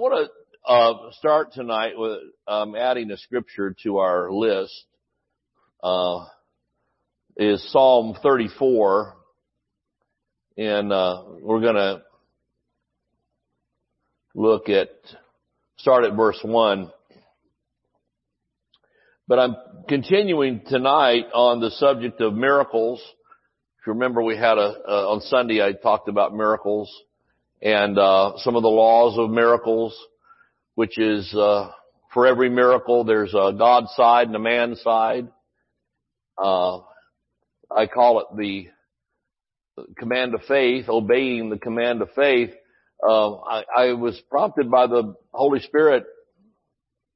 want to uh, start tonight with um, adding a scripture to our list. Uh, is Psalm 34, and uh, we're going to look at start at verse one. But I'm continuing tonight on the subject of miracles. If you remember, we had a on Sunday I talked about miracles and uh, some of the laws of miracles, which is uh, for every miracle there's a God side and a man side. Uh, I call it the command of faith, obeying the command of faith. Uh, I, I was prompted by the Holy Spirit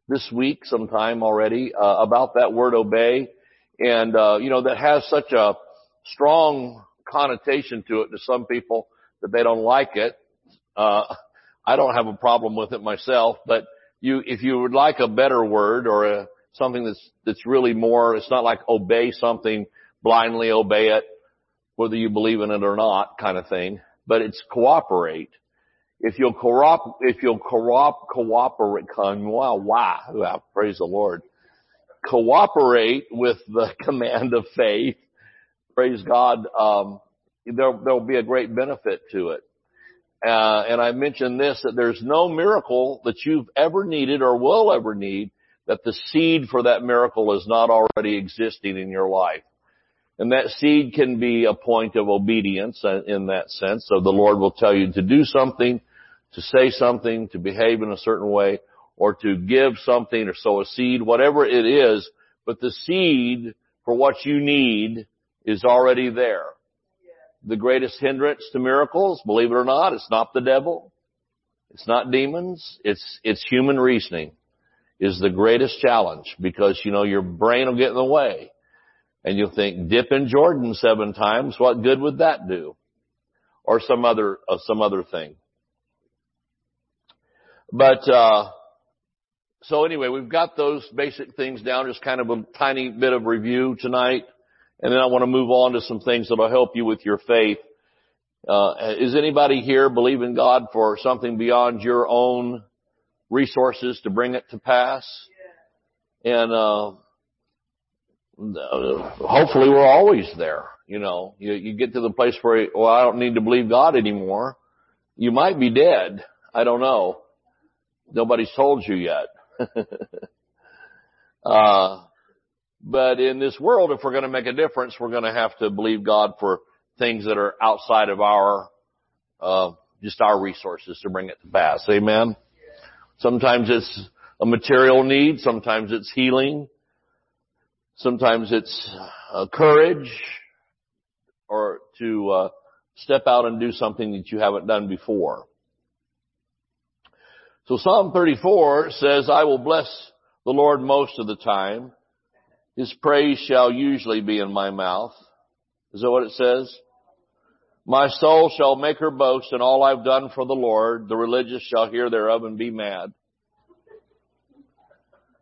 this week sometime already uh, about that word obey, and uh, you know that has such a strong connotation to it to some people that they don't like it. Uh, I don't have a problem with it myself, but you, if you would like a better word or a, something that's, that's really more, it's not like obey something, blindly obey it, whether you believe in it or not kind of thing, but it's cooperate. If you'll coop, if you'll coop, cooperate, wow, wow, wow, praise the Lord. Cooperate with the command of faith, praise God, um, there, there'll be a great benefit to it. Uh, and I mentioned this, that there's no miracle that you've ever needed or will ever need that the seed for that miracle is not already existing in your life. And that seed can be a point of obedience in that sense. So the Lord will tell you to do something, to say something, to behave in a certain way, or to give something or sow a seed, whatever it is, but the seed for what you need is already there the greatest hindrance to miracles, believe it or not, it's not the devil. It's not demons. It's, it's human reasoning is the greatest challenge because, you know, your brain will get in the way. And you'll think, dip in Jordan seven times, what good would that do? Or some other, uh, some other thing. But, uh, so anyway, we've got those basic things down, just kind of a tiny bit of review tonight. And then I want to move on to some things that will help you with your faith. Uh, is anybody here believing God for something beyond your own resources to bring it to pass? And, uh, hopefully we're always there. You know, you, you get to the place where, well, I don't need to believe God anymore. You might be dead. I don't know. Nobody's told you yet. uh, but in this world, if we're going to make a difference, we're going to have to believe God for things that are outside of our, uh, just our resources to bring it to pass. Amen. Sometimes it's a material need. Sometimes it's healing. Sometimes it's uh, courage or to uh, step out and do something that you haven't done before. So Psalm 34 says, I will bless the Lord most of the time. His praise shall usually be in my mouth. Is that what it says? My soul shall make her boast in all I've done for the Lord. The religious shall hear thereof and be mad.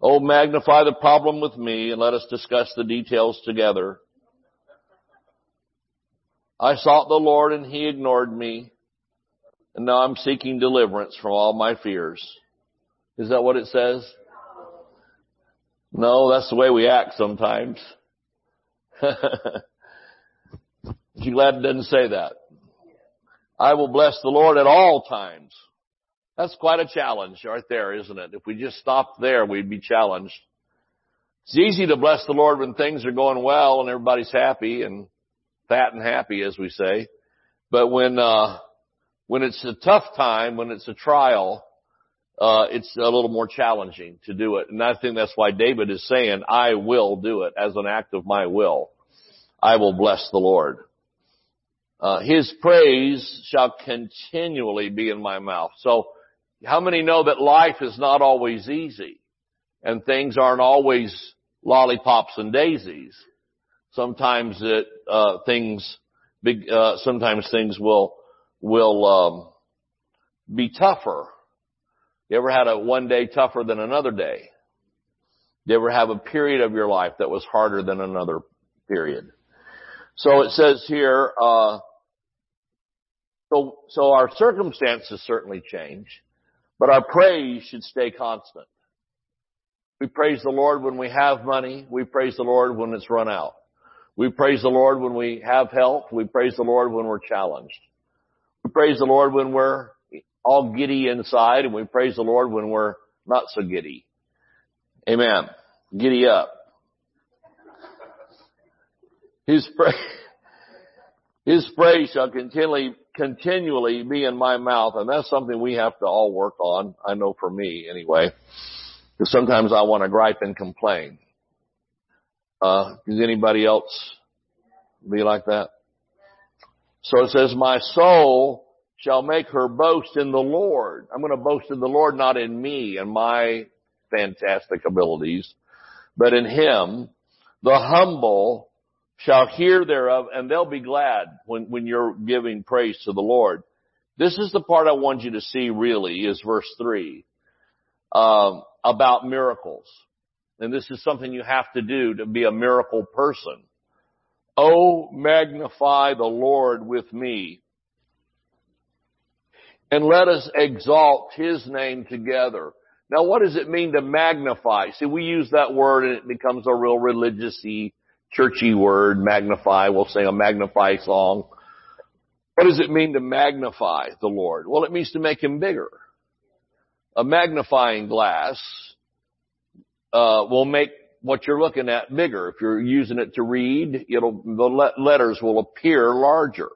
Oh, magnify the problem with me and let us discuss the details together. I sought the Lord and he ignored me. And now I'm seeking deliverance from all my fears. Is that what it says? No, that's the way we act sometimes. you glad it doesn't say that? I will bless the Lord at all times. That's quite a challenge right there, isn't it? If we just stopped there, we'd be challenged. It's easy to bless the Lord when things are going well and everybody's happy and fat and happy, as we say. But when, uh, when it's a tough time, when it's a trial, uh, it's a little more challenging to do it. And I think that's why David is saying, I will do it as an act of my will. I will bless the Lord. Uh, his praise shall continually be in my mouth. So how many know that life is not always easy and things aren't always lollipops and daisies? Sometimes it, uh, things, big, uh, sometimes things will, will, um, be tougher you ever had a one day tougher than another day? You ever have a period of your life that was harder than another period? So it says here, uh, so, so our circumstances certainly change. But our praise should stay constant. We praise the Lord when we have money. We praise the Lord when it's run out. We praise the Lord when we have health. We praise the Lord when we're challenged. We praise the Lord when we're all giddy inside and we praise the Lord when we're not so giddy. Amen. Giddy up. His praise, His praise shall continually, continually be in my mouth. And that's something we have to all work on. I know for me anyway. Because sometimes I want to gripe and complain. Uh, does anybody else be like that? So it says, my soul shall make her boast in the Lord. I'm going to boast in the Lord, not in me and my fantastic abilities, but in Him. The humble shall hear thereof and they'll be glad when, when you're giving praise to the Lord. This is the part I want you to see really is verse three, um, about miracles. And this is something you have to do to be a miracle person. Oh, magnify the Lord with me and let us exalt his name together. Now what does it mean to magnify? See, we use that word and it becomes a real religious-y churchy word, magnify. We'll sing a magnify song. What does it mean to magnify the Lord? Well, it means to make him bigger. A magnifying glass uh, will make what you're looking at bigger. If you're using it to read, it'll the letters will appear larger.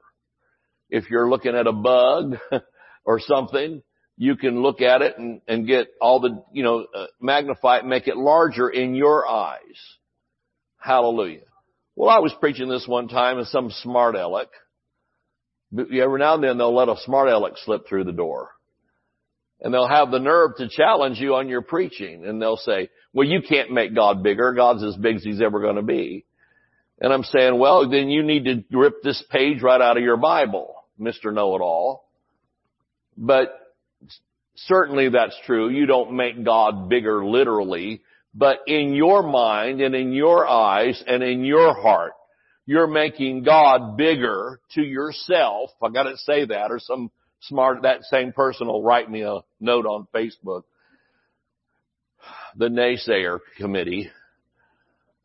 If you're looking at a bug or something, you can look at it and, and get all the you know uh, magnify it, make it larger in your eyes. Hallelujah. Well, I was preaching this one time and some smart aleck, every now and then they'll let a smart aleck slip through the door. And they'll have the nerve to challenge you on your preaching. And they'll say, well, you can't make God bigger. God's as big as he's ever going to be. And I'm saying, well, then you need to rip this page right out of your Bible, Mr. Know-it-all. But certainly that's true. You don't make God bigger literally, but in your mind and in your eyes and in your heart, you're making God bigger to yourself. I gotta say that or some smart, that same person will write me a note on Facebook. The naysayer committee,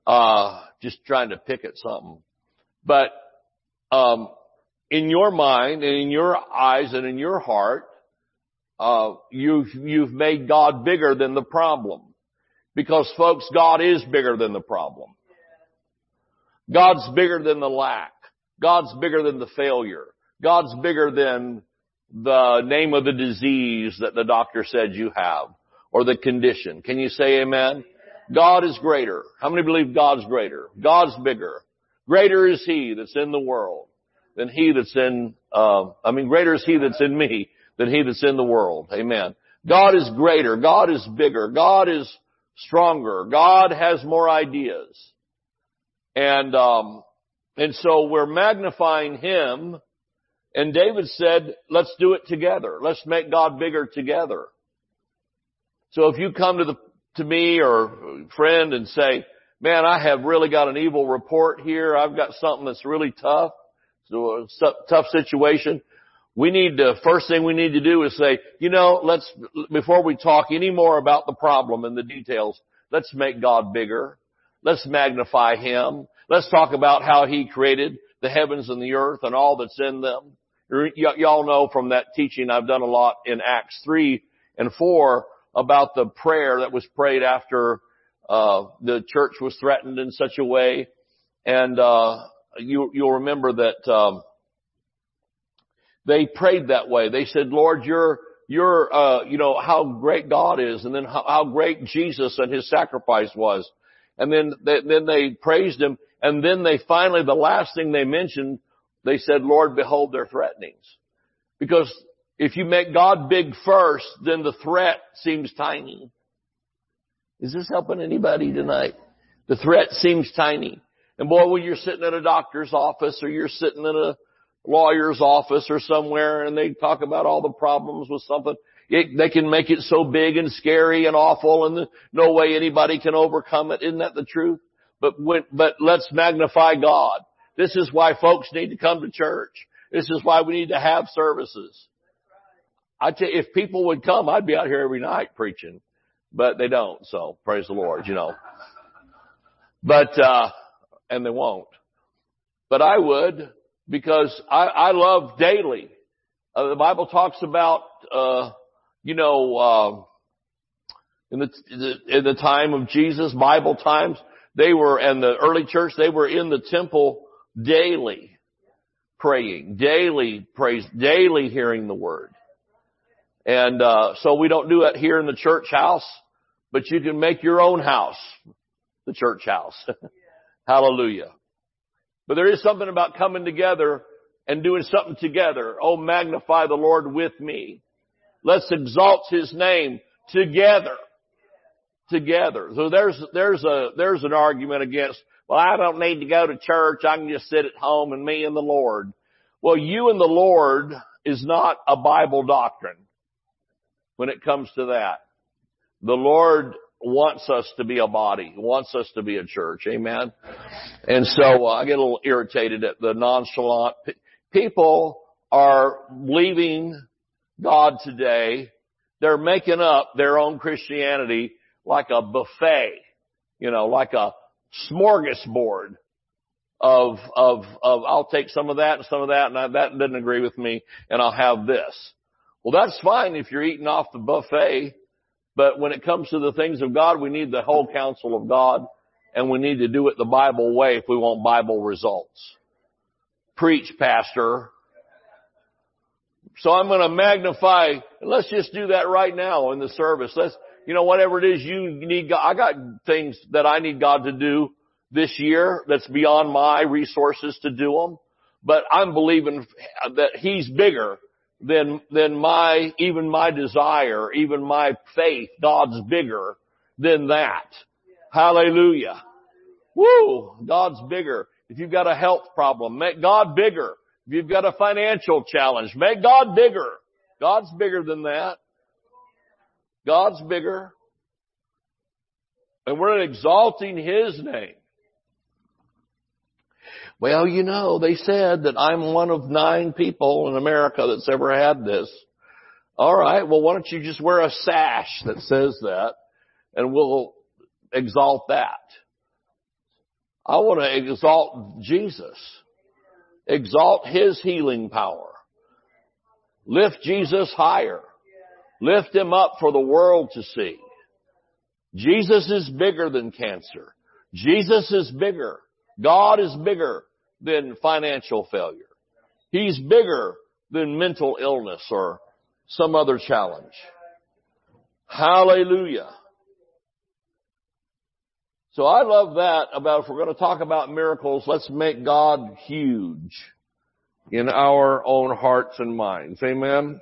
uh, just trying to pick at something. But, um, in your mind and in your eyes and in your heart, uh, you've, you've made God bigger than the problem. Because folks, God is bigger than the problem. God's bigger than the lack. God's bigger than the failure. God's bigger than the name of the disease that the doctor said you have or the condition. Can you say amen? God is greater. How many believe God's greater? God's bigger. Greater is He that's in the world than He that's in, uh, I mean, greater is He that's in me than He that's in the world. Amen. God is greater. God is bigger. God is stronger. God has more ideas. And, um, and so we're magnifying Him. And David said, let's do it together. Let's make God bigger together. So if you come to the, to me or friend and say, man, I have really got an evil report here. I've got something that's really tough. So a tough situation we need to, first thing we need to do is say, you know, let's, before we talk any more about the problem and the details, let's make God bigger. Let's magnify Him. Let's talk about how He created the heavens and the earth and all that's in them. Y- y'all know from that teaching I've done a lot in Acts 3 and 4 about the prayer that was prayed after uh, the church was threatened in such a way. And uh, you, you'll remember that um, they prayed that way. They said, Lord, you're, you're, uh, you know, how great God is and then how, how great Jesus and his sacrifice was. And then, they, then they praised him and then they finally, the last thing they mentioned, they said, Lord, behold their threatenings. Because if you make God big first, then the threat seems tiny. Is this helping anybody tonight? The threat seems tiny. And boy, when you're sitting in a doctor's office or you're sitting in a lawyer's office or somewhere and they talk about all the problems with something. It, they can make it so big and scary and awful and no way anybody can overcome it. Isn't that the truth? But when, but let's magnify God. This is why folks need to come to church. This is why we need to have services. I tell you, if people would come, I'd be out here every night preaching, but they don't. So praise the Lord, you know. But, uh, and they won't. But I would because I, I love daily. Uh, the Bible talks about, uh, you know, uh, in the, in the time of Jesus, Bible times, they were, and the early church, they were in the temple daily praying, daily praise, daily hearing the word. And, uh, so we don't do it here in the church house, but you can make your own house the church house. Hallelujah. But there is something about coming together and doing something together. Oh, magnify the Lord with me. Let's exalt His name together. Together. So there's, there's a, there's an argument against, well, I don't need to go to church. I can just sit at home and me and the Lord. Well, you and the Lord is not a Bible doctrine when it comes to that. The Lord wants us to be a body, wants us to be a church. Amen. And so uh, I get a little irritated at the nonchalant p- people are leaving God today. They're making up their own Christianity like a buffet, you know, like a smorgasbord of, of, of, I'll take some of that and some of that and I, that doesn't agree with me and I'll have this. Well, that's fine if you're eating off the buffet but when it comes to the things of God, we need the whole counsel of God and we need to do it the Bible way if we want Bible results. Preach, pastor. So I'm going to magnify, let's just do that right now in the service. Let's, you know, whatever it is you need God, I got things that I need God to do this year that's beyond my resources to do them. But I'm believing that He's bigger than, than my, even my desire, even my faith. God's bigger than that. Hallelujah. Woo! God's bigger. If you've got a health problem, make God bigger. If you've got a financial challenge, make God bigger. God's bigger than that. God's bigger. And we're exalting His name. Well, you know, they said that I'm one of nine people in America that's ever had this. All right, well, why don't you just wear a sash that says that and we'll exalt that. I want to exalt Jesus. Exalt His healing power. Lift Jesus higher. Lift Him up for the world to see. Jesus is bigger than cancer. Jesus is bigger. God is bigger than financial failure. He's bigger than mental illness or some other challenge. Hallelujah. So I love that about if we're going to talk about miracles, let's make God huge in our own hearts and minds. Amen.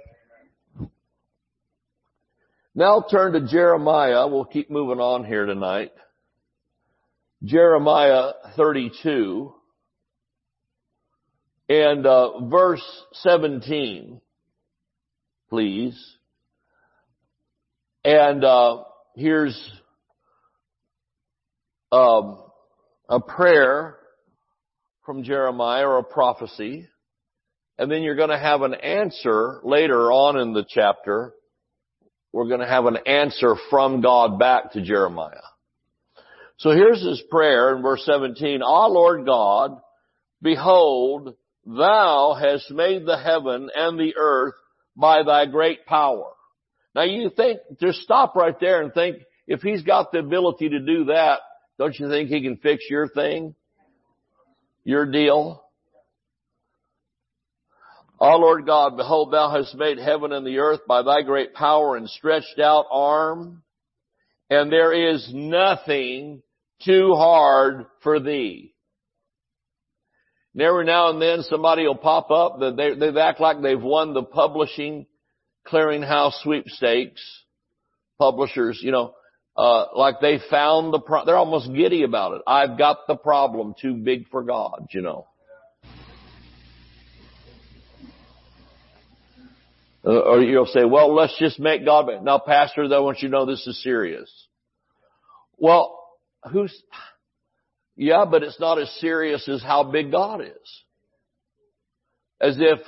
Now turn to Jeremiah. We'll keep moving on here tonight. Jeremiah 32 and uh, verse 17, please. And uh, here's um, a prayer from Jeremiah or a prophecy. And then you're going to have an answer later on in the chapter. We're going to have an answer from God back to Jeremiah. So here's his prayer in verse 17. Ah, Lord God, behold, Thou hast made the heaven and the earth by thy great power. Now you think, just stop right there and think, if he's got the ability to do that, don't you think he can fix your thing? Your deal? O Lord God, behold, thou hast made heaven and the earth by thy great power and stretched out arm, and there is nothing too hard for thee. And every now and then somebody will pop up that they, they act like they've won the publishing clearinghouse sweepstakes. Publishers, you know, uh, like they found the pro- they're almost giddy about it. I've got the problem too big for God, you know. Uh, or you'll say, well, let's just make God. Now, pastor, though, I want you to know this is serious. Well, who's, yeah, but it's not as serious as how big God is. As if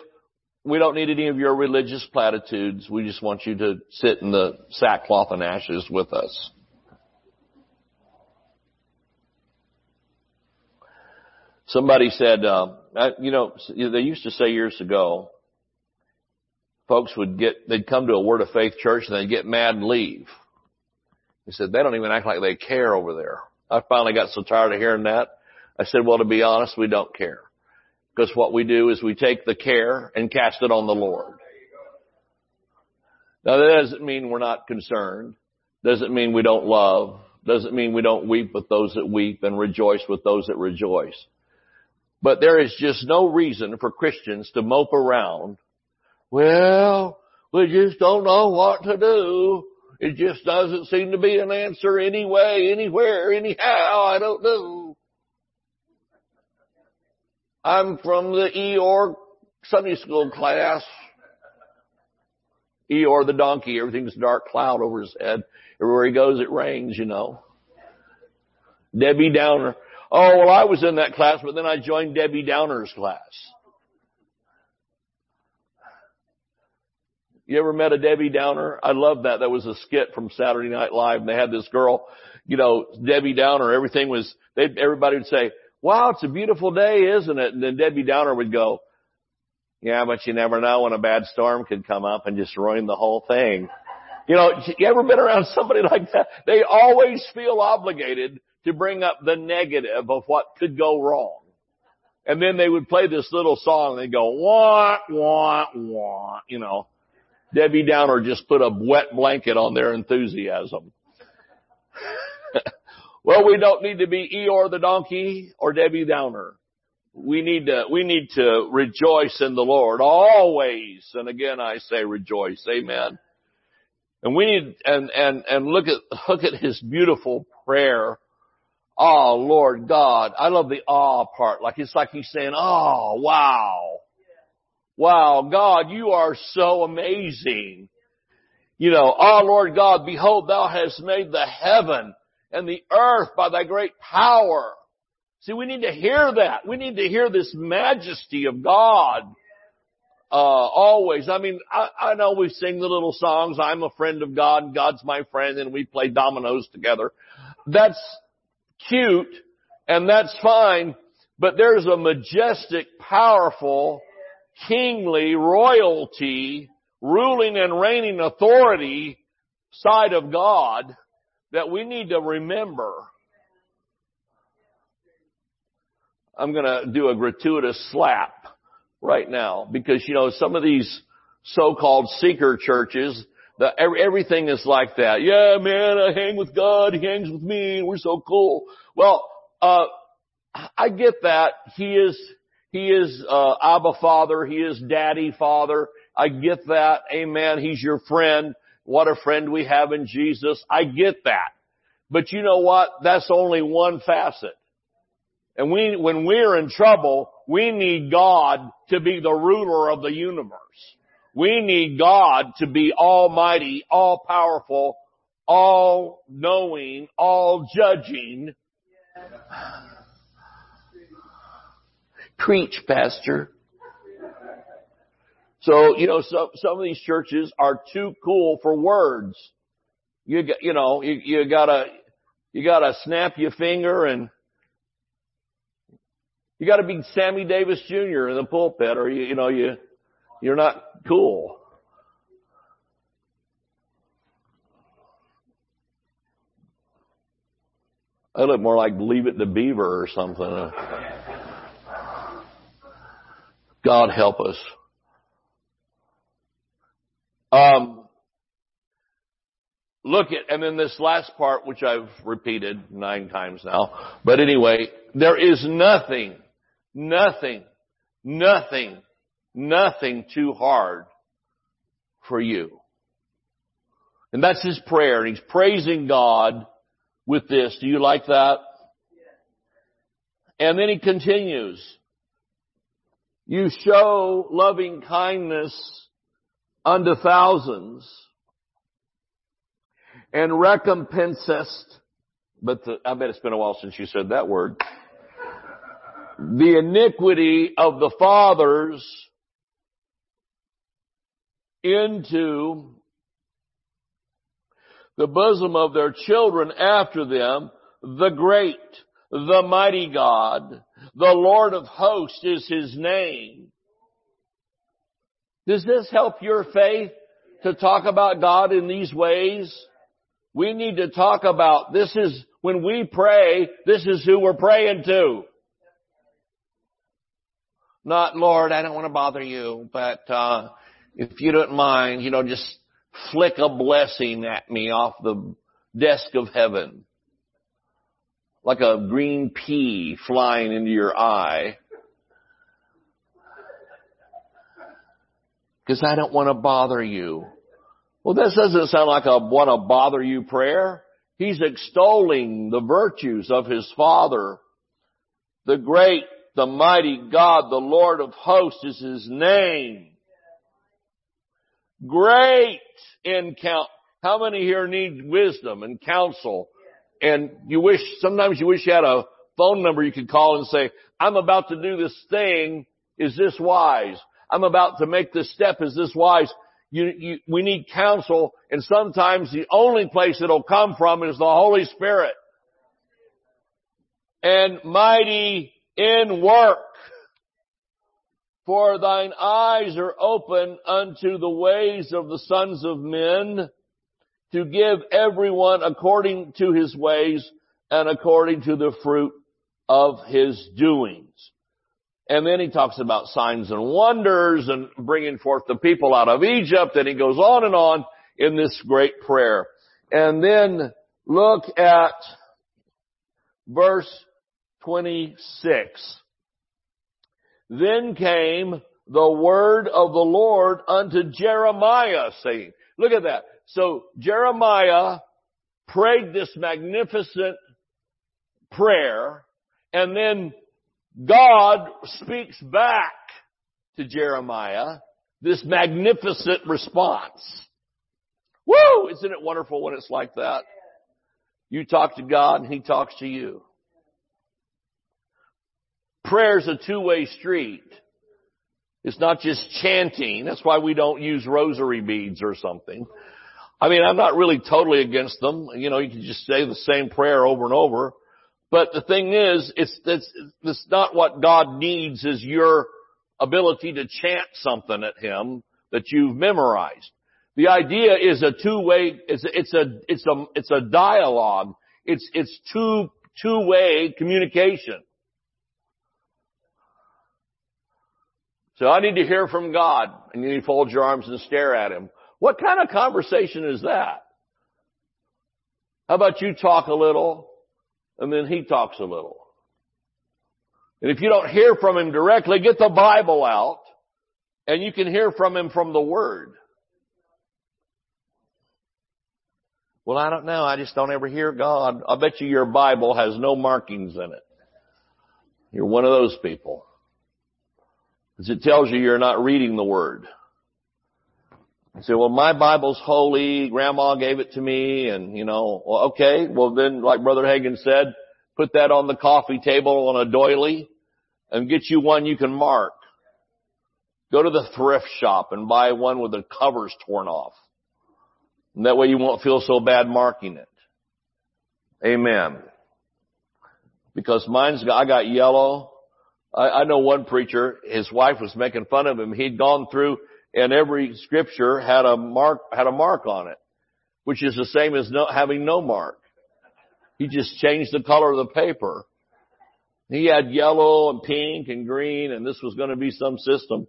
we don't need any of your religious platitudes. We just want you to sit in the sackcloth and ashes with us. Somebody said, uh, you know, they used to say years ago, folks would get, they'd come to a Word of Faith church and they'd get mad and leave. He said, they don't even act like they care over there. I finally got so tired of hearing that. I said, well, to be honest, we don't care. Because what we do is we take the care and cast it on the Lord. Now that doesn't mean we're not concerned. Doesn't mean we don't love. Doesn't mean we don't weep with those that weep and rejoice with those that rejoice. But there is just no reason for Christians to mope around. Well, we just don't know what to do. It just doesn't seem to be an answer anyway, anywhere, anyhow. I don't know. I'm from the Eeyore Sunday school class. Eeyore the donkey, everything's a dark cloud over his head. Everywhere he goes, it rains, you know. Debbie Downer. Oh, well, I was in that class, but then I joined Debbie Downer's class. You ever met a Debbie Downer? I love that. That was a skit from Saturday Night Live. And they had this girl, you know, Debbie Downer. Everything was, they, everybody would say, wow, it's a beautiful day, isn't it? And then Debbie Downer would go, yeah, but you never know when a bad storm could come up and just ruin the whole thing. You know, you ever been around somebody like that? They always feel obligated to bring up the negative of what could go wrong. And then they would play this little song and they'd go, wah, wah, wah, you know. Debbie Downer just put a wet blanket on their enthusiasm. well, we don't need to be Eeyore the donkey or Debbie Downer. We need to, we need to rejoice in the Lord always. And again, I say rejoice. Amen. And we need, and, and, and look at, look at his beautiful prayer. Oh, Lord God. I love the awe part. Like it's like he's saying, oh, wow. Wow, God, you are so amazing. You know, oh Lord God, behold, thou hast made the heaven and the earth by thy great power. See, we need to hear that. We need to hear this majesty of God. Uh, always. I mean, I, I know we sing the little songs, I'm a friend of God, God's my friend, and we play dominoes together. That's cute, and that's fine, but there's a majestic, powerful, kingly royalty, ruling and reigning authority side of God that we need to remember. I'm going to do a gratuitous slap right now because, you know, some of these so-called seeker churches, the, everything is like that. Yeah, man, I hang with God. He hangs with me. We're so cool. Well, uh, I get that. He is, he is uh, Abba Father. He is Daddy Father. I get that. Amen. He's your friend. What a friend we have in Jesus. I get that. But you know what? That's only one facet. And we, when we're in trouble, we need God to be the ruler of the universe. We need God to be almighty, all powerful, all knowing, all judging. Preach, Pastor. So, you know, some, some of these churches are too cool for words. You you know, you, you gotta, you gotta snap your finger and you gotta be Sammy Davis Jr. in the pulpit or you, you know, you, you're not cool. I look more like Leave It to Beaver or something. God help us. Um, look at, and then this last part, which I've repeated nine times now, but anyway, there is nothing, nothing, nothing, nothing too hard for you. And that's his prayer, and he's praising God with this. Do you like that? And then he continues. You show loving kindness unto thousands and recompensest, but the, I bet it's been a while since you said that word, the iniquity of the fathers into the bosom of their children after them, the great, the mighty God, the Lord of hosts is his name. Does this help your faith to talk about God in these ways? We need to talk about this is when we pray, this is who we're praying to. Not, Lord, I don't want to bother you, but uh, if you don't mind, you know, just flick a blessing at me off the desk of heaven. Like a green pea flying into your eye. Because I don't want to bother you. Well, this doesn't sound like a want to bother you prayer. He's extolling the virtues of his Father. The great, the mighty God, the Lord of hosts is his name. Great in count. How many here need wisdom and counsel? And you wish, sometimes you wish you had a phone number you could call and say, I'm about to do this thing. Is this wise? I'm about to make this step. Is this wise? You, you, we need counsel and sometimes the only place it'll come from is the Holy Spirit. And mighty in work. For thine eyes are open unto the ways of the sons of men to give everyone according to his ways and according to the fruit of his doings. And then he talks about signs and wonders and bringing forth the people out of Egypt and he goes on and on in this great prayer. And then look at verse 26. Then came the word of the Lord unto Jeremiah saying, look at that. So Jeremiah prayed this magnificent prayer and then God speaks back to Jeremiah this magnificent response. Woo! Isn't it wonderful when it's like that? You talk to God and He talks to you. Prayer's a two-way street. It's not just chanting. That's why we don't use rosary beads or something. I mean, I'm not really totally against them. You know, you can just say the same prayer over and over. But the thing is, it's, it's, it's not what God needs is your ability to chant something at Him that you've memorized. The idea is a two-way, it's it's a, it's a, it's a dialogue. It's, it's two, two-way communication. So I need to hear from God. And you fold your arms and stare at Him. What kind of conversation is that? How about you talk a little and then he talks a little. And if you don't hear from him directly, get the Bible out and you can hear from him from the Word. Well, I don't know. I just don't ever hear God. I bet you your Bible has no markings in it. You're one of those people. Because it tells you you're not reading the Word. You say, well, my Bible's holy. Grandma gave it to me. And, you know, well, okay. Well, then, like Brother Hagin said, put that on the coffee table on a doily and get you one you can mark. Go to the thrift shop and buy one with the covers torn off. And that way you won't feel so bad marking it. Amen. Because mine's, I got yellow. I, I know one preacher, his wife was making fun of him. He'd gone through and every scripture had a mark, had a mark on it, which is the same as no, having no mark. He just changed the color of the paper. He had yellow and pink and green and this was going to be some system.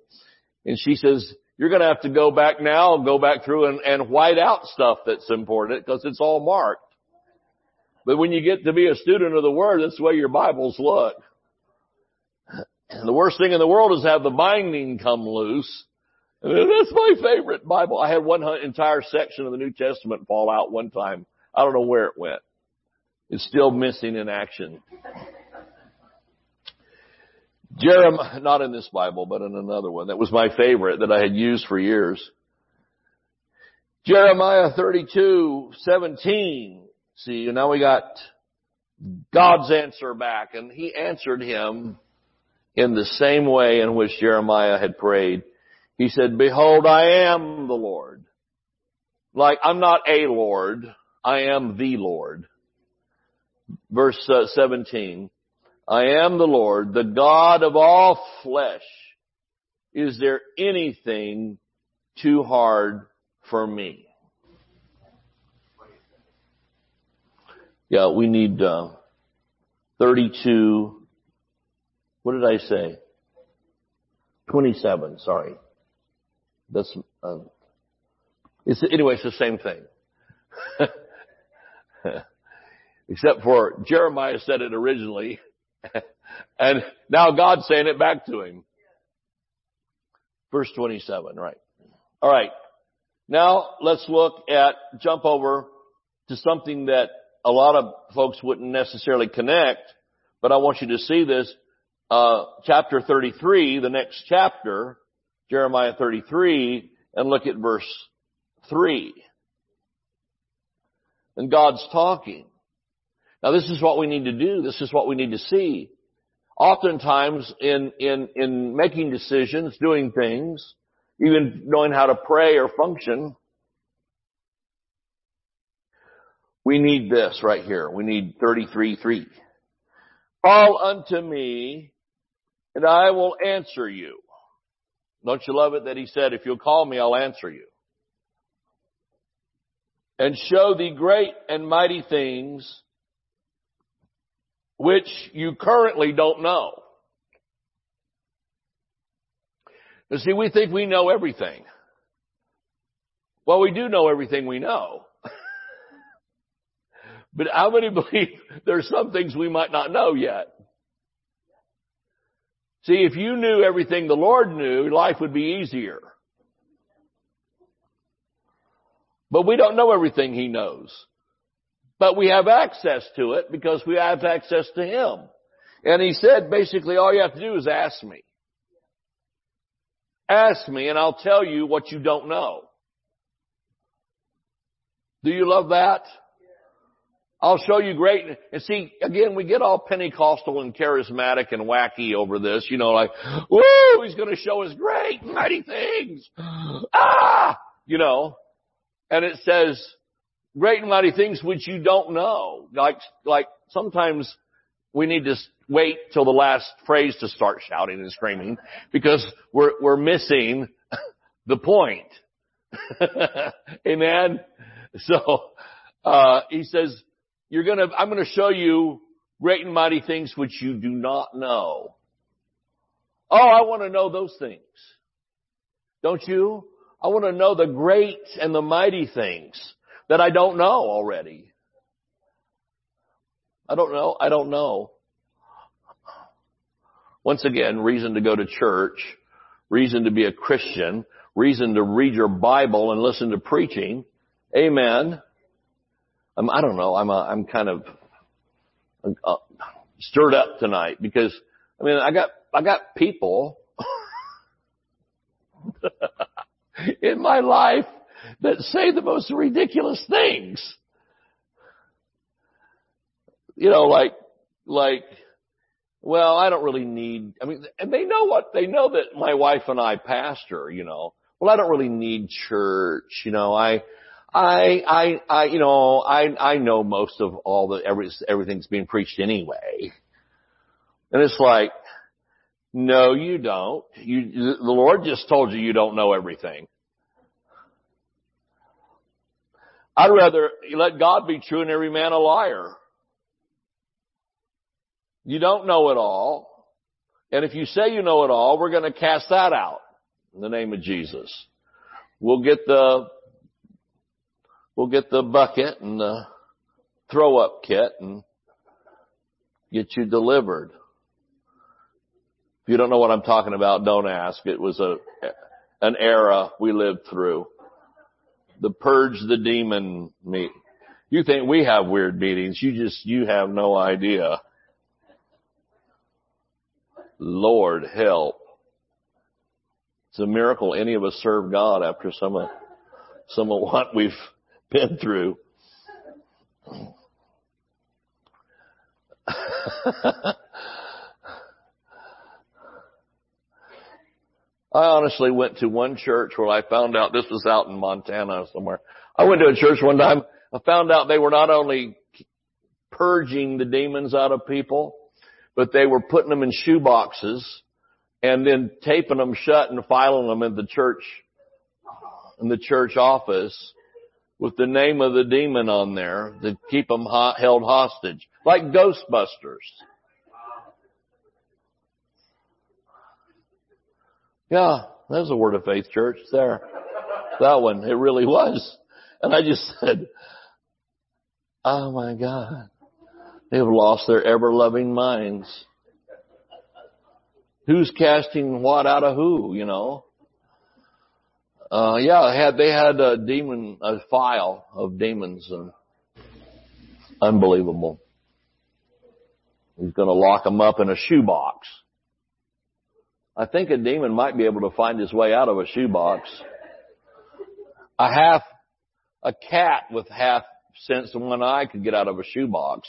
And she says, you're going to have to go back now and go back through and, and white out stuff that's important because it's all marked. But when you get to be a student of the Word, that's the way your Bibles look. And the worst thing in the world is have the binding come loose that's my favorite Bible. I had one entire section of the New Testament fall out one time. I don't know where it went. It's still missing in action. Jeremiah, not in this Bible, but in another one. That was my favorite that I had used for years. Jeremiah 32, 17. See, now we got God's answer back and he answered him in the same way in which Jeremiah had prayed. He said, behold, I am the Lord. Like, I'm not a Lord. I am the Lord. Verse uh, 17. I am the Lord, the God of all flesh. Is there anything too hard for me? Yeah, we need uh, 32. What did I say? 27. Sorry. That's uh, it's anyway. It's the same thing. Except for Jeremiah said it originally, and now God's saying it back to him. Verse 27, right. All right. Now let's look at, jump over to something that a lot of folks wouldn't necessarily connect, but I want you to see this. Uh, chapter 33, the next chapter, Jeremiah 33, and look at verse 3. And God's talking. Now this is what we need to do. This is what we need to see. Oftentimes in, in, in making decisions, doing things, even knowing how to pray or function, we need this right here. We need 33.3. Call unto me and I will answer you. Don't you love it that he said, if you'll call me, I'll answer you. And show thee great and mighty things which you currently don't know. You see, we think we know everything. Well, we do know everything we know. but how many believe there's some things we might not know yet? See, if you knew everything the Lord knew, life would be easier. But we don't know everything He knows. But we have access to it because we have access to Him. And He said basically all you have to do is ask me. Ask me and I'll tell you what you don't know. Do you love that? I'll show you great. And see, again, we get all Pentecostal and charismatic and wacky over this, you know, like, woo, he's going to show us great, mighty things. Ah, you know, and it says great and mighty things which you don't know. Like, like sometimes we need to wait till the last phrase to start shouting and screaming because we're, we're missing the point. Amen. So, uh, he says, you're gonna, I'm gonna show you great and mighty things which you do not know. Oh, I want to know those things. Don't you? I want to know the great and the mighty things that I don't know already. I don't know. I don't know. Once again, reason to go to church, reason to be a Christian, reason to read your Bible and listen to preaching. Amen. I'm, I don't know. I'm a, I'm kind of uh, stirred up tonight because I mean I got I got people in my life that say the most ridiculous things. You know, like like well, I don't really need I mean and they know what they know that my wife and I pastor, you know. Well, I don't really need church, you know. I I, I, I, you know, I, I know most of all the, every, everything's being preached anyway. And it's like, no, you don't. You, the Lord just told you you don't know everything. I'd rather let God be true and every man a liar. You don't know it all. And if you say you know it all, we're going to cast that out in the name of Jesus. We'll get the we'll get the bucket and the throw up kit and get you delivered. If you don't know what I'm talking about, don't ask. It was a, an era we lived through. The purge the demon meet. You think we have weird meetings. You just, you have no idea. Lord help. It's a miracle any of us serve God after some of, some of what we've been through. I honestly went to one church where I found out this was out in Montana somewhere. I went to a church one time. I found out they were not only purging the demons out of people, but they were putting them in shoe boxes and then taping them shut and filing them in the church, in the church office with the name of the demon on there to keep them held hostage. Like Ghostbusters. Yeah, there's a word of faith church there. That one, it really was. And I just said, oh my God. They have lost their ever loving minds. Who's casting what out of who, you know? Uh, yeah, they had, they had a demon, a file of demons and unbelievable. He's going to lock them up in a shoebox. I think a demon might be able to find his way out of a shoebox. A half, a cat with half sense in one eye could get out of a shoebox.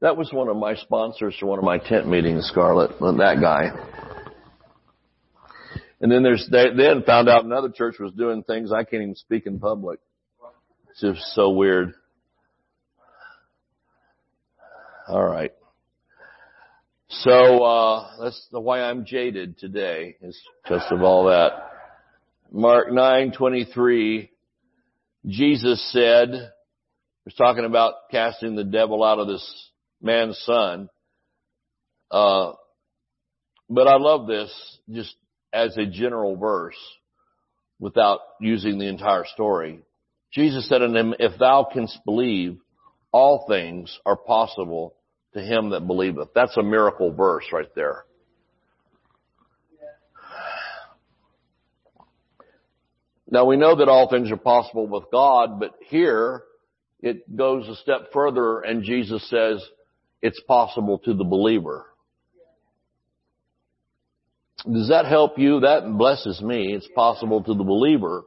That was one of my sponsors for one of my tent meetings, Scarlett, that guy. And then there's, they then found out another church was doing things I can't even speak in public. It's just so weird. All right. So, uh, that's the why I'm jaded today is because of all that. Mark 9:23 Jesus said, was talking about casting the devil out of this man's son. Uh, but I love this just as a general verse without using the entire story. Jesus said unto him, if thou canst believe, all things are possible to him that believeth. That's a miracle verse right there. Now we know that all things are possible with God, but here it goes a step further and Jesus says it's possible to the believer. Does that help you? That blesses me. It's possible to the believer.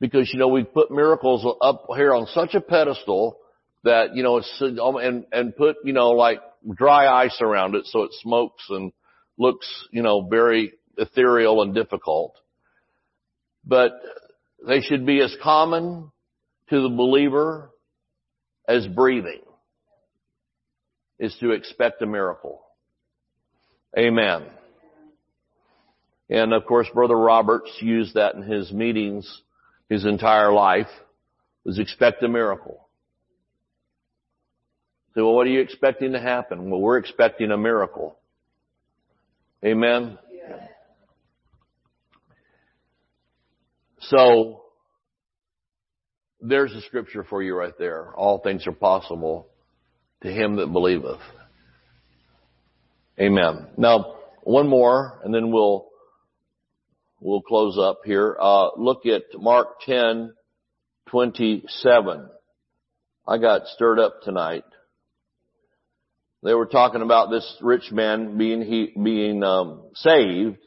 Because, you know, we put miracles up here on such a pedestal that, you know, it's, um, and, and put, you know, like dry ice around it so it smokes and looks, you know, very ethereal and difficult. But they should be as common to the believer as breathing is to expect a miracle. Amen. And of course, Brother Roberts used that in his meetings his entire life, was expect a miracle. So, well, what are you expecting to happen? Well, we're expecting a miracle. Amen? Yeah. So, there's a scripture for you right there. All things are possible to him that believeth. Amen. Now, one more, and then we'll we'll close up here. Uh, look at Mark ten twenty seven. I got stirred up tonight. They were talking about this rich man being he being um, saved,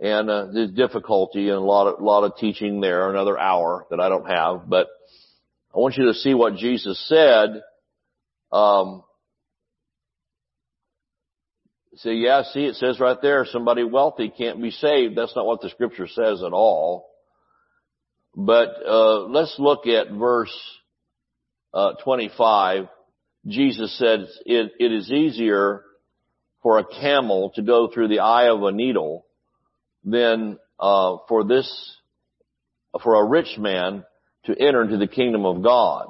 and uh, the difficulty and a lot of lot of teaching there. Another hour that I don't have, but I want you to see what Jesus said. Um, say, yeah, see, it says right there, somebody wealthy can't be saved. That's not what the scripture says at all. But uh, let's look at verse uh, 25 Jesus said it, it is easier for a camel to go through the eye of a needle than uh, for this for a rich man to enter into the kingdom of God.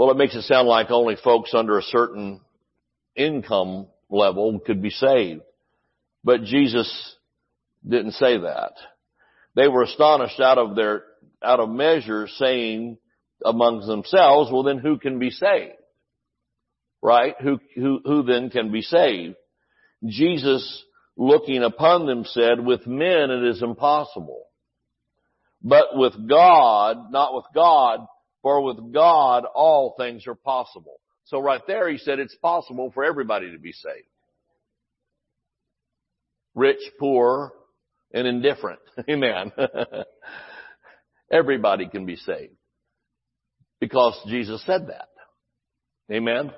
Well, it makes it sound like only folks under a certain income level could be saved. But Jesus didn't say that. They were astonished out of their, out of measure saying amongst themselves, well then who can be saved? right? Who, who, who then can be saved? Jesus looking upon them said, with men it is impossible. But with God, not with God, for with God all things are possible. So right there he said it's possible for everybody to be saved. Rich, poor, and indifferent. Amen. everybody can be saved. Because Jesus said that. Amen.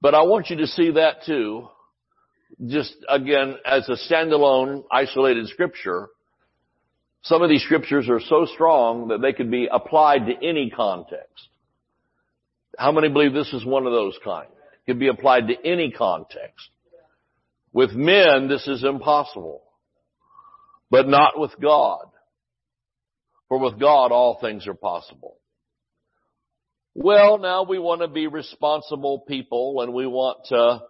But I want you to see that too, just again, as a standalone, isolated scripture. Some of these scriptures are so strong that they could be applied to any context. How many believe this is one of those kind? It could be applied to any context. With men, this is impossible. But not with God. For with God, all things are possible. Well, now we want to be responsible people and we want to,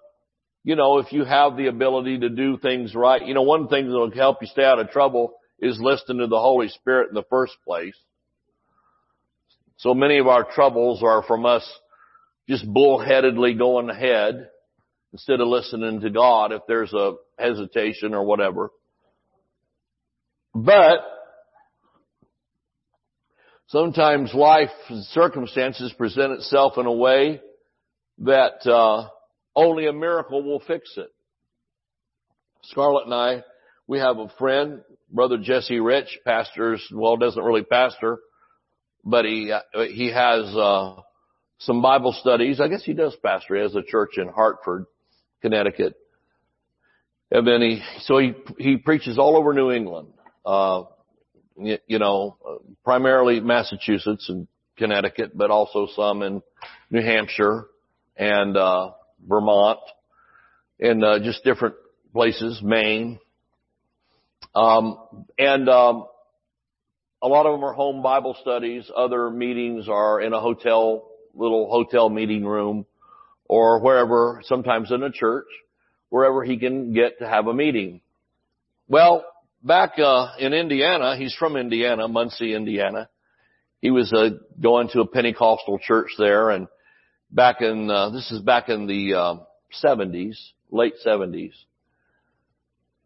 you know, if you have the ability to do things right, you know, one thing that will help you stay out of trouble is listening to the Holy Spirit in the first place. So many of our troubles are from us just bullheadedly going ahead instead of listening to God if there's a hesitation or whatever. But sometimes life circumstances present itself in a way that uh, only a miracle will fix it. Scarlett and I, we have a friend, Brother Jesse Rich, pastors, well, doesn't really pastor, but he, he has, uh, some Bible studies. I guess he does pastor. He has a church in Hartford, Connecticut. And then he, so he, he preaches all over New England, uh, you, you know, primarily Massachusetts and Connecticut, but also some in New Hampshire and, uh, Vermont and, uh, just different places, Maine. Um, and, um, a lot of them are home Bible studies. Other meetings are in a hotel, little hotel meeting room or wherever, sometimes in a church, wherever he can get to have a meeting. Well, back, uh, in Indiana, he's from Indiana, Muncie, Indiana. He was, uh, going to a Pentecostal church there and back in, uh, this is back in the, uh, 70s, late 70s.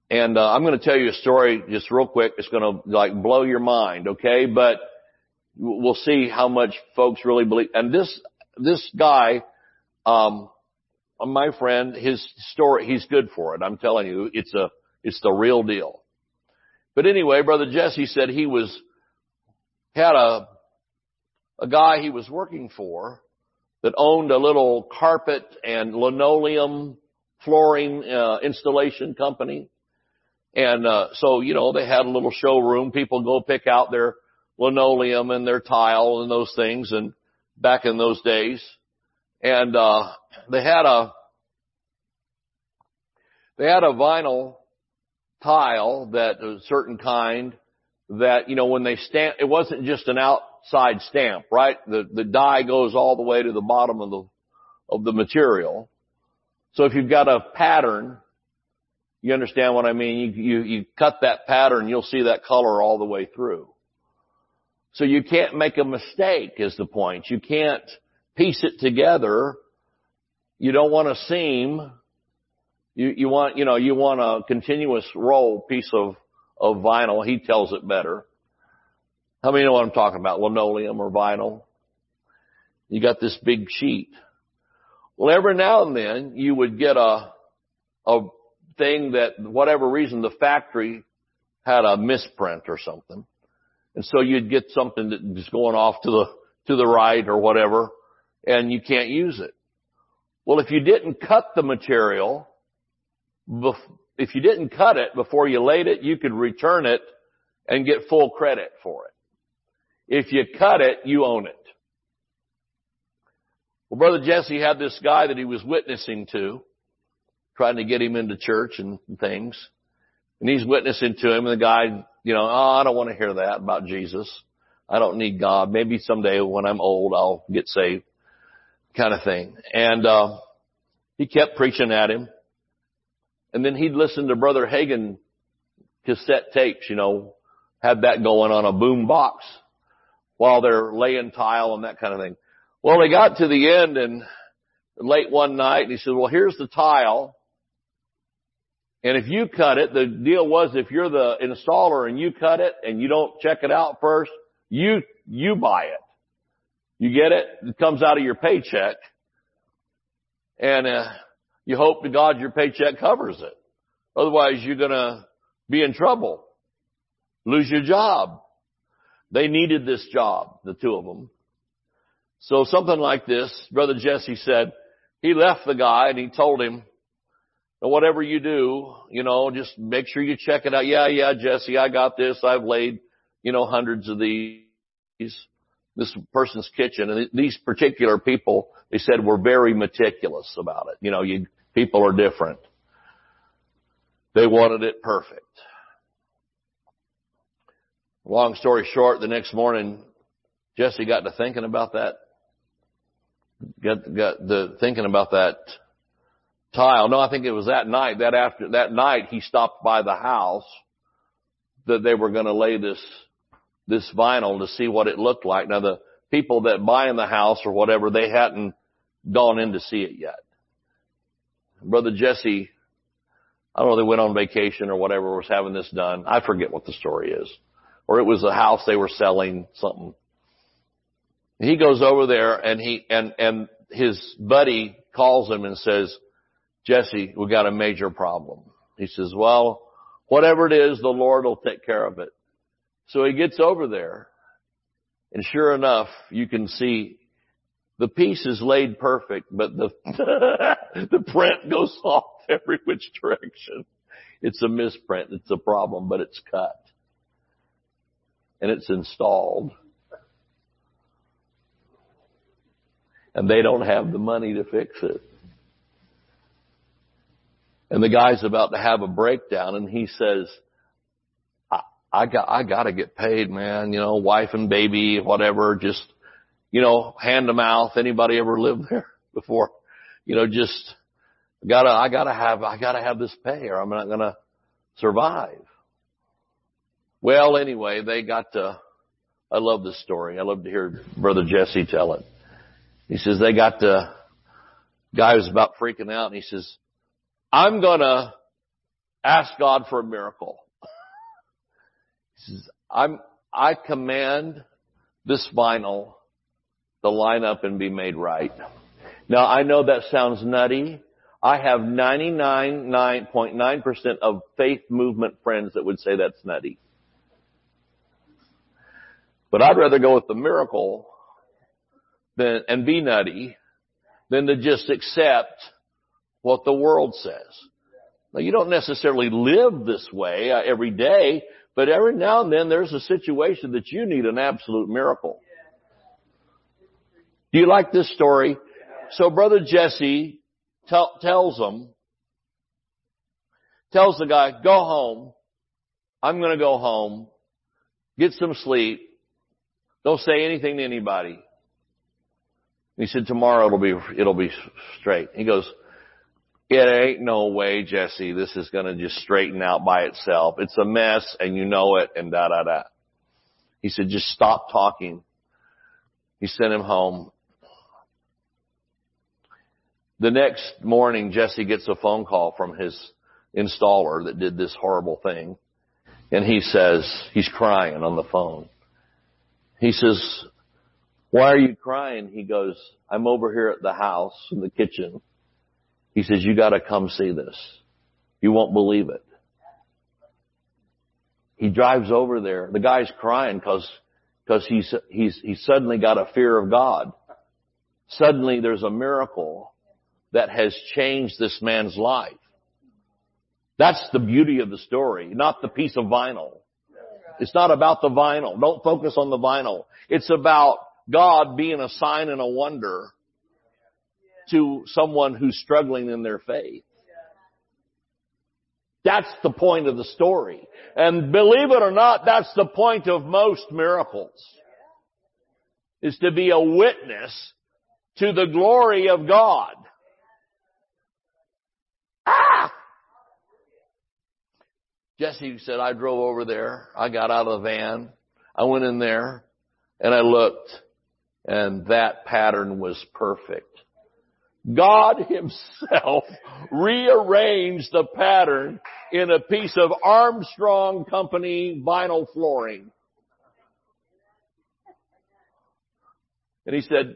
And uh, I'm going to tell you a story just real quick. It's going to like blow your mind, okay? But we'll see how much folks really believe. And this this guy, um, my friend, his story, he's good for it. I'm telling you, it's a it's the real deal. But anyway, brother Jesse said he was had a a guy he was working for that owned a little carpet and linoleum flooring uh, installation company and uh, so, you know, they had a little showroom. People go pick out their linoleum and their tile and those things and back in those days. And uh they had a they had a vinyl tile that a certain kind that, you know, when they stamp, it wasn't just an outside stamp, right? The, the dye goes all the way to the bottom of the, of the material. So if you've got a pattern you understand what I mean? You, you, you cut that pattern, you'll see that color all the way through. So you can't make a mistake is the point. You can't piece it together. You don't want a seam. You, you want, you know, you want a continuous roll piece of, of vinyl. He tells it better. How many know what I'm talking about? Linoleum or vinyl? You got this big sheet. Well, every now and then you would get a, a thing that whatever reason the factory had a misprint or something. And so you'd get something that is going off to the, to the right or whatever and you can't use it. Well, if you didn't cut the material, if you didn't cut it before you laid it, you could return it and get full credit for it. If you cut it, you own it. Well, Brother Jesse had this guy that he was witnessing to trying to get him into church and things. And he's witnessing to him and the guy, you know, oh, I don't want to hear that about Jesus. I don't need God. Maybe someday when I'm old, I'll get saved kind of thing. And, uh, he kept preaching at him. And then he'd listen to Brother Hagin cassette tapes, you know, had that going on a boom box while they're laying tile and that kind of thing. Well, they got to the end and late one night and he said, well, here's the tile. And if you cut it, the deal was if you're the installer and you cut it and you don't check it out first, you, you buy it. You get it? It comes out of your paycheck. And, uh, you hope to God your paycheck covers it. Otherwise you're gonna be in trouble. Lose your job. They needed this job, the two of them. So something like this, Brother Jesse said, he left the guy and he told him, whatever you do, you know, just make sure you check it out. Yeah, yeah, Jesse, I got this. I've laid, you know, hundreds of these, this person's kitchen. And these particular people, they said were very meticulous about it. You know, you, people are different. They wanted it perfect. Long story short, the next morning, Jesse got to thinking about that, got, got the thinking about that tile. No, I think it was that night, that after, that night he stopped by the house that they were going to lay this, this vinyl to see what it looked like. Now the people that buy in the house or whatever, they hadn't gone in to see it yet. Brother Jesse, I don't know, they went on vacation or whatever, was having this done. I forget what the story is. Or it was a house they were selling, something. He goes over there and he, and, and his buddy calls him and says, Jesse, we got a major problem. He says, well, whatever it is, the Lord will take care of it. So he gets over there and sure enough, you can see the piece is laid perfect, but the, the print goes off every which direction. It's a misprint. It's a problem, but it's cut. And it's installed. And they don't have the money to fix it. And the guy's about to have a breakdown and he says, I, I got, I gotta get paid, man. You know, wife and baby, whatever, just, you know, hand to mouth. Anybody ever lived there before? You know, just gotta, I gotta have, I gotta have this pay or I'm not gonna survive. Well, anyway, they got to, I love this story. I love to hear Brother Jesse tell it. He says they got the guy was about freaking out and he says, I'm gonna ask God for a miracle. he says, I'm, I command this vinyl to line up and be made right. Now I know that sounds nutty. I have 99.9% of faith movement friends that would say that's nutty. But I'd rather go with the miracle than, and be nutty than to just accept what the world says. Now you don't necessarily live this way uh, every day, but every now and then there's a situation that you need an absolute miracle. Do you like this story? So brother Jesse tell, tells them, tells the guy, go home. I'm going to go home. Get some sleep. Don't say anything to anybody. He said, tomorrow it'll be, it'll be straight. He goes, it ain't no way, Jesse, this is gonna just straighten out by itself. It's a mess and you know it and da da da. He said, just stop talking. He sent him home. The next morning, Jesse gets a phone call from his installer that did this horrible thing. And he says, he's crying on the phone. He says, why are you crying? He goes, I'm over here at the house in the kitchen he says, you gotta come see this. You won't believe it. He drives over there. The guy's crying cause, cause he's, he's, he's suddenly got a fear of God. Suddenly there's a miracle that has changed this man's life. That's the beauty of the story, not the piece of vinyl. It's not about the vinyl. Don't focus on the vinyl. It's about God being a sign and a wonder to someone who's struggling in their faith. That's the point of the story. And believe it or not, that's the point of most miracles. Is to be a witness to the glory of God. Ah! Jesse said, I drove over there. I got out of the van. I went in there and I looked and that pattern was perfect. God himself rearranged the pattern in a piece of Armstrong Company vinyl flooring. And he said,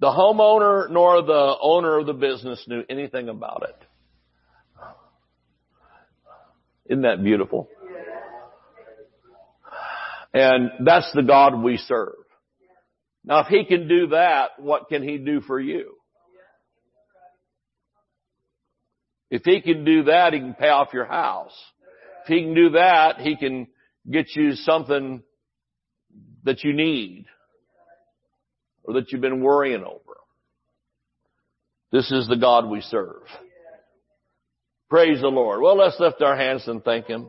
the homeowner nor the owner of the business knew anything about it. Isn't that beautiful? And that's the God we serve. Now if he can do that, what can he do for you? If he can do that, he can pay off your house. If he can do that, he can get you something that you need or that you've been worrying over. This is the God we serve. Praise the Lord. Well, let's lift our hands and thank Him.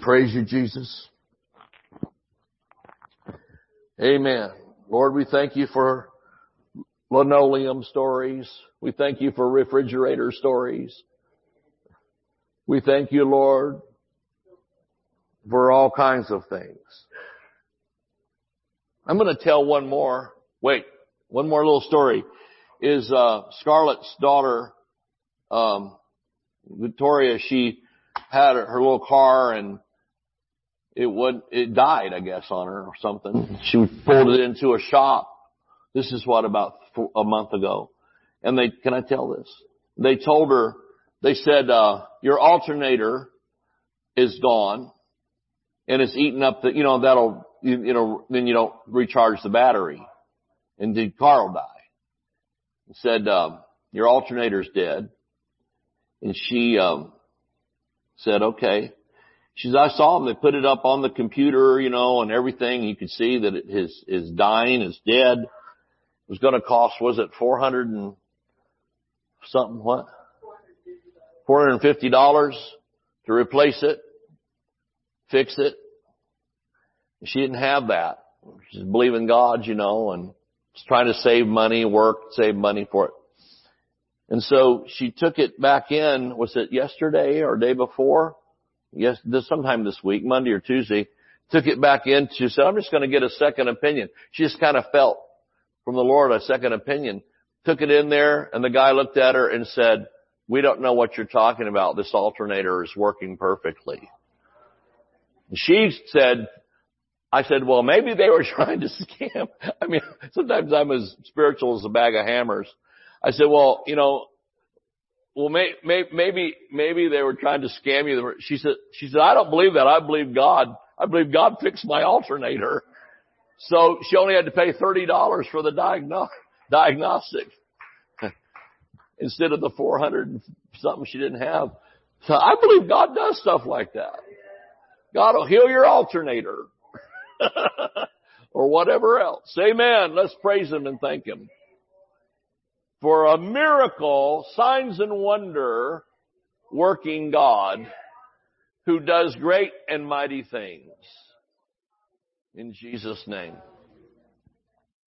Praise you, Jesus. Amen. Lord, we thank you for linoleum stories. We thank you for refrigerator stories. We thank you, Lord, for all kinds of things. I'm going to tell one more. Wait, one more little story. Is uh, Scarlett's daughter, um, Victoria? She had her little car and it would it died, I guess, on her or something. She pulled it into a shop. This is what about a month ago, and they can I tell this? They told her they said uh, your alternator is gone and it's eaten up the, you know, that'll, you, you know, then you don't recharge the battery. And did Carl die? And said, um, your alternator's dead. And she, um, said, okay. She said, I saw him. They put it up on the computer, you know, and everything. You could see that it is, is dying, is dead. Was going to cost, was it 400 and something, what? $450 to replace it fix it. She didn't have that. She's believing God, you know, and she's trying to save money, work, save money for it. And so she took it back in, was it yesterday or day before? Yes, this sometime this week, Monday or Tuesday, took it back in. She said, I'm just going to get a second opinion. She just kind of felt from the Lord a second opinion. Took it in there and the guy looked at her and said, we don't know what you're talking about. This alternator is working perfectly. She said, I said, well, maybe they were trying to scam. I mean, sometimes I'm as spiritual as a bag of hammers. I said, well, you know, well, may, may, maybe, maybe they were trying to scam you. She said, she said, I don't believe that. I believe God. I believe God fixed my alternator. So she only had to pay $30 for the diagno- diagnostic instead of the 400 something she didn't have. So I believe God does stuff like that. God will heal your alternator. or whatever else. Amen. Let's praise Him and thank Him. For a miracle, signs and wonder working God who does great and mighty things. In Jesus' name.